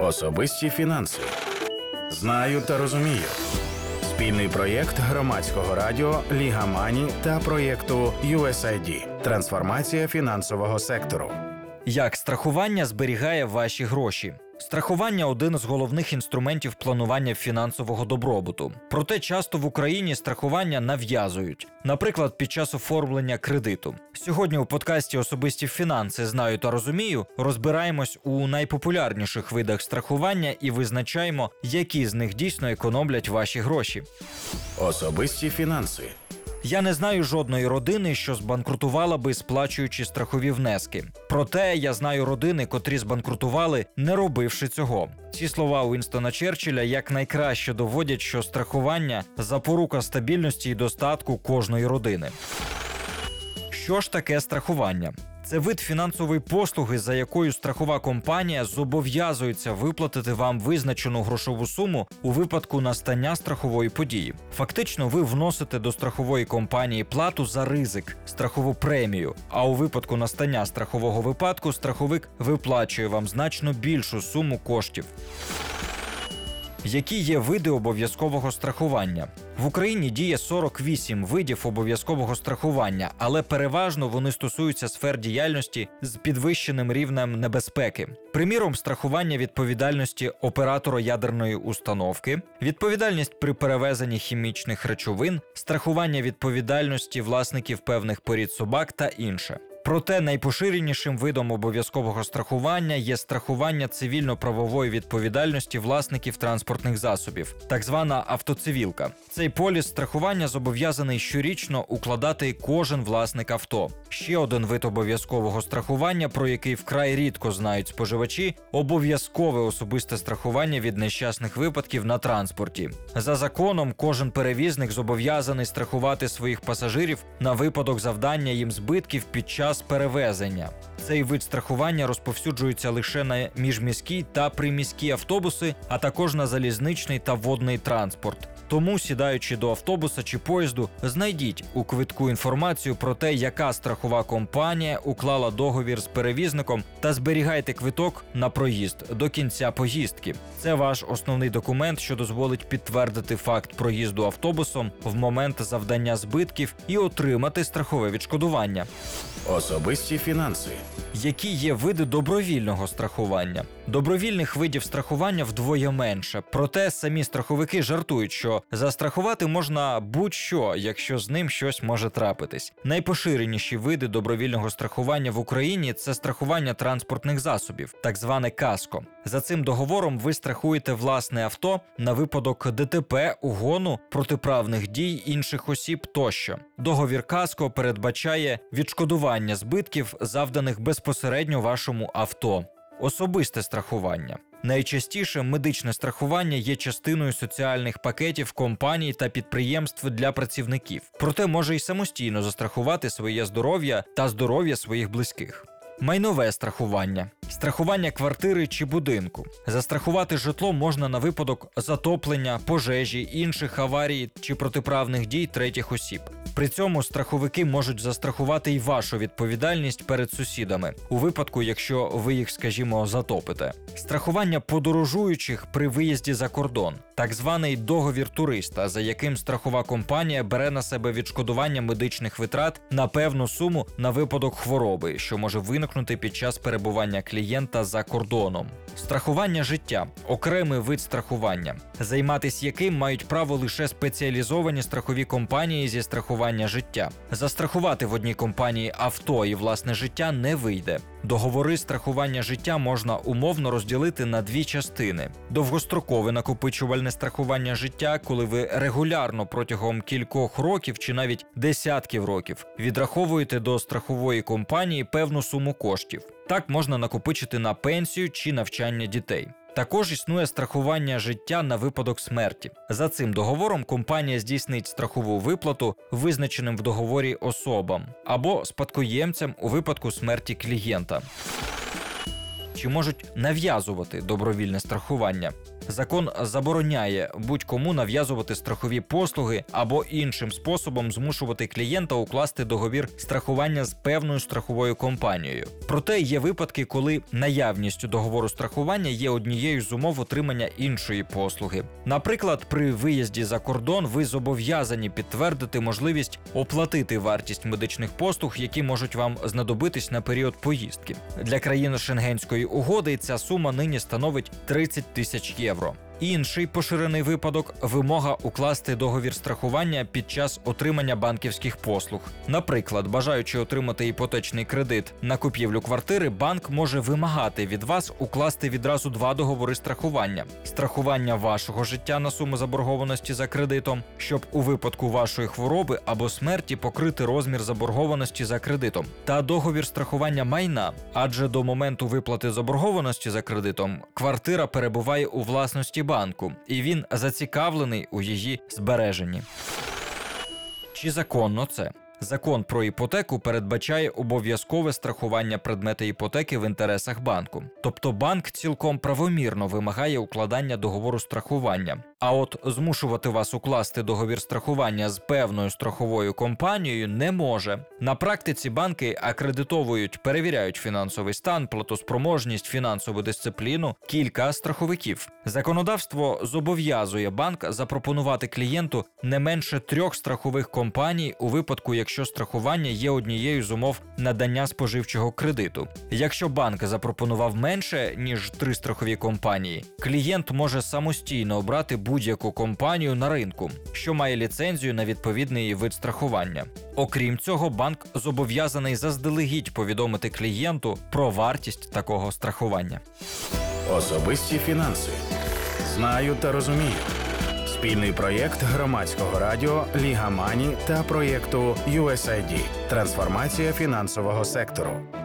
Особисті фінанси. Знаю та розумію. Спільний проєкт громадського радіо Ліга Мані та проєкту USAID Трансформація фінансового сектору. Як страхування зберігає ваші гроші? Страхування один з головних інструментів планування фінансового добробуту. Проте часто в Україні страхування нав'язують, наприклад, під час оформлення кредиту. Сьогодні у подкасті Особисті фінанси знаю та розумію. Розбираємось у найпопулярніших видах страхування і визначаємо, які з них дійсно економлять ваші гроші. Особисті фінанси. Я не знаю жодної родини, що збанкрутувала би сплачуючи страхові внески. Проте я знаю родини, котрі збанкрутували, не робивши цього. Ці слова Уінстона Черчилля якнайкраще доводять, що страхування запорука стабільності і достатку кожної родини. Що ж таке страхування? Це вид фінансової послуги, за якою страхова компанія зобов'язується виплатити вам визначену грошову суму у випадку настання страхової події. Фактично, ви вносите до страхової компанії плату за ризик, страхову премію. А у випадку настання страхового випадку страховик виплачує вам значно більшу суму коштів. Які є види обов'язкового страхування? В Україні діє 48 видів обов'язкового страхування, але переважно вони стосуються сфер діяльності з підвищеним рівнем небезпеки. Приміром, страхування відповідальності оператора ядерної установки, відповідальність при перевезенні хімічних речовин, страхування відповідальності власників певних порід собак та інше. Проте найпоширенішим видом обов'язкового страхування є страхування цивільно-правової відповідальності власників транспортних засобів, так звана автоцивілка. Цей поліс страхування зобов'язаний щорічно укладати кожен власник авто. Ще один вид обов'язкового страхування, про який вкрай рідко знають споживачі, обов'язкове особисте страхування від нещасних випадків на транспорті. За законом, кожен перевізник зобов'язаний страхувати своїх пасажирів на випадок завдання їм збитків під час перевезення. Цей вид страхування розповсюджується лише на міжміські та приміські автобуси, а також на залізничний та водний транспорт. Тому, сідаючи до автобуса чи поїзду, знайдіть у квитку інформацію про те, яка страхова компанія уклала договір з перевізником, та зберігайте квиток на проїзд до кінця поїздки. Це ваш основний документ, що дозволить підтвердити факт проїзду автобусом в момент завдання збитків і отримати страхове відшкодування. Особисті фінанси. Які є види добровільного страхування? Добровільних видів страхування вдвоє менше. Проте самі страховики жартують, що застрахувати можна будь-що, якщо з ним щось може трапитись. Найпоширеніші види добровільного страхування в Україні це страхування транспортних засобів, так зване каско. За цим договором ви страхуєте власне авто на випадок ДТП, угону, протиправних дій інших осіб тощо. Договір каско передбачає відшкодування збитків, завданих безпосередньо вашому авто. Особисте страхування. Найчастіше медичне страхування є частиною соціальних пакетів компаній та підприємств для працівників, проте може й самостійно застрахувати своє здоров'я та здоров'я своїх близьких. Майнове страхування, страхування квартири чи будинку. Застрахувати житло можна на випадок затоплення, пожежі, інших аварій чи протиправних дій третіх осіб. При цьому страховики можуть застрахувати й вашу відповідальність перед сусідами у випадку, якщо ви їх, скажімо, затопите. Страхування подорожуючих при виїзді за кордон, так званий договір туриста, за яким страхова компанія бере на себе відшкодування медичних витрат на певну суму на випадок хвороби, що може виникнути під час перебування клієнта за кордоном. Страхування життя окремий вид страхування, займатися яким мають право лише спеціалізовані страхові компанії зі страхування життя. Застрахувати в одній компанії авто і власне життя не вийде. Договори страхування життя можна умовно розділити на дві частини: довгострокове накопичувальне страхування життя, коли ви регулярно протягом кількох років чи навіть десятків років відраховуєте до страхової компанії певну суму коштів. Так можна накопичити на пенсію чи навчання дітей. Також існує страхування життя на випадок смерті. За цим договором компанія здійснить страхову виплату визначеним в договорі особам або спадкоємцям у випадку смерті клієнта. Чи можуть нав'язувати добровільне страхування? Закон забороняє будь-кому нав'язувати страхові послуги або іншим способом змушувати клієнта укласти договір страхування з певною страховою компанією. Проте є випадки, коли наявність договору страхування є однією з умов отримання іншої послуги. Наприклад, при виїзді за кордон ви зобов'язані підтвердити можливість оплатити вартість медичних послуг, які можуть вам знадобитись на період поїздки. Для країн Шенгенської угоди ця сума нині становить 30 тисяч євро євро. Інший поширений випадок вимога укласти договір страхування під час отримання банківських послуг. Наприклад, бажаючи отримати іпотечний кредит на купівлю квартири, банк може вимагати від вас укласти відразу два договори страхування: страхування вашого життя на суму заборгованості за кредитом, щоб у випадку вашої хвороби або смерті покрити розмір заборгованості за кредитом, та договір страхування майна, адже до моменту виплати заборгованості за кредитом квартира перебуває у власності банку, і він зацікавлений у її збереженні. Чи законно це? Закон про іпотеку передбачає обов'язкове страхування предмета іпотеки в інтересах банку. Тобто банк цілком правомірно вимагає укладання договору страхування. А от змушувати вас укласти договір страхування з певною страховою компанією не може. На практиці банки акредитовують, перевіряють фінансовий стан, платоспроможність, фінансову дисципліну кілька страховиків. Законодавство зобов'язує банк запропонувати клієнту не менше трьох страхових компаній у випадку, якщо страхування є однією з умов надання споживчого кредиту. Якщо банк запропонував менше ніж три страхові компанії, клієнт може самостійно обрати будь-яку компанію на ринку, що має ліцензію на відповідний вид страхування. Окрім цього, банк зобов'язаний заздалегідь повідомити клієнту про вартість такого страхування. Особисті фінанси. Знаю та розумію. Спільний проєкт громадського радіо Ліга Мані та проєкту USAID. Трансформація фінансового сектору.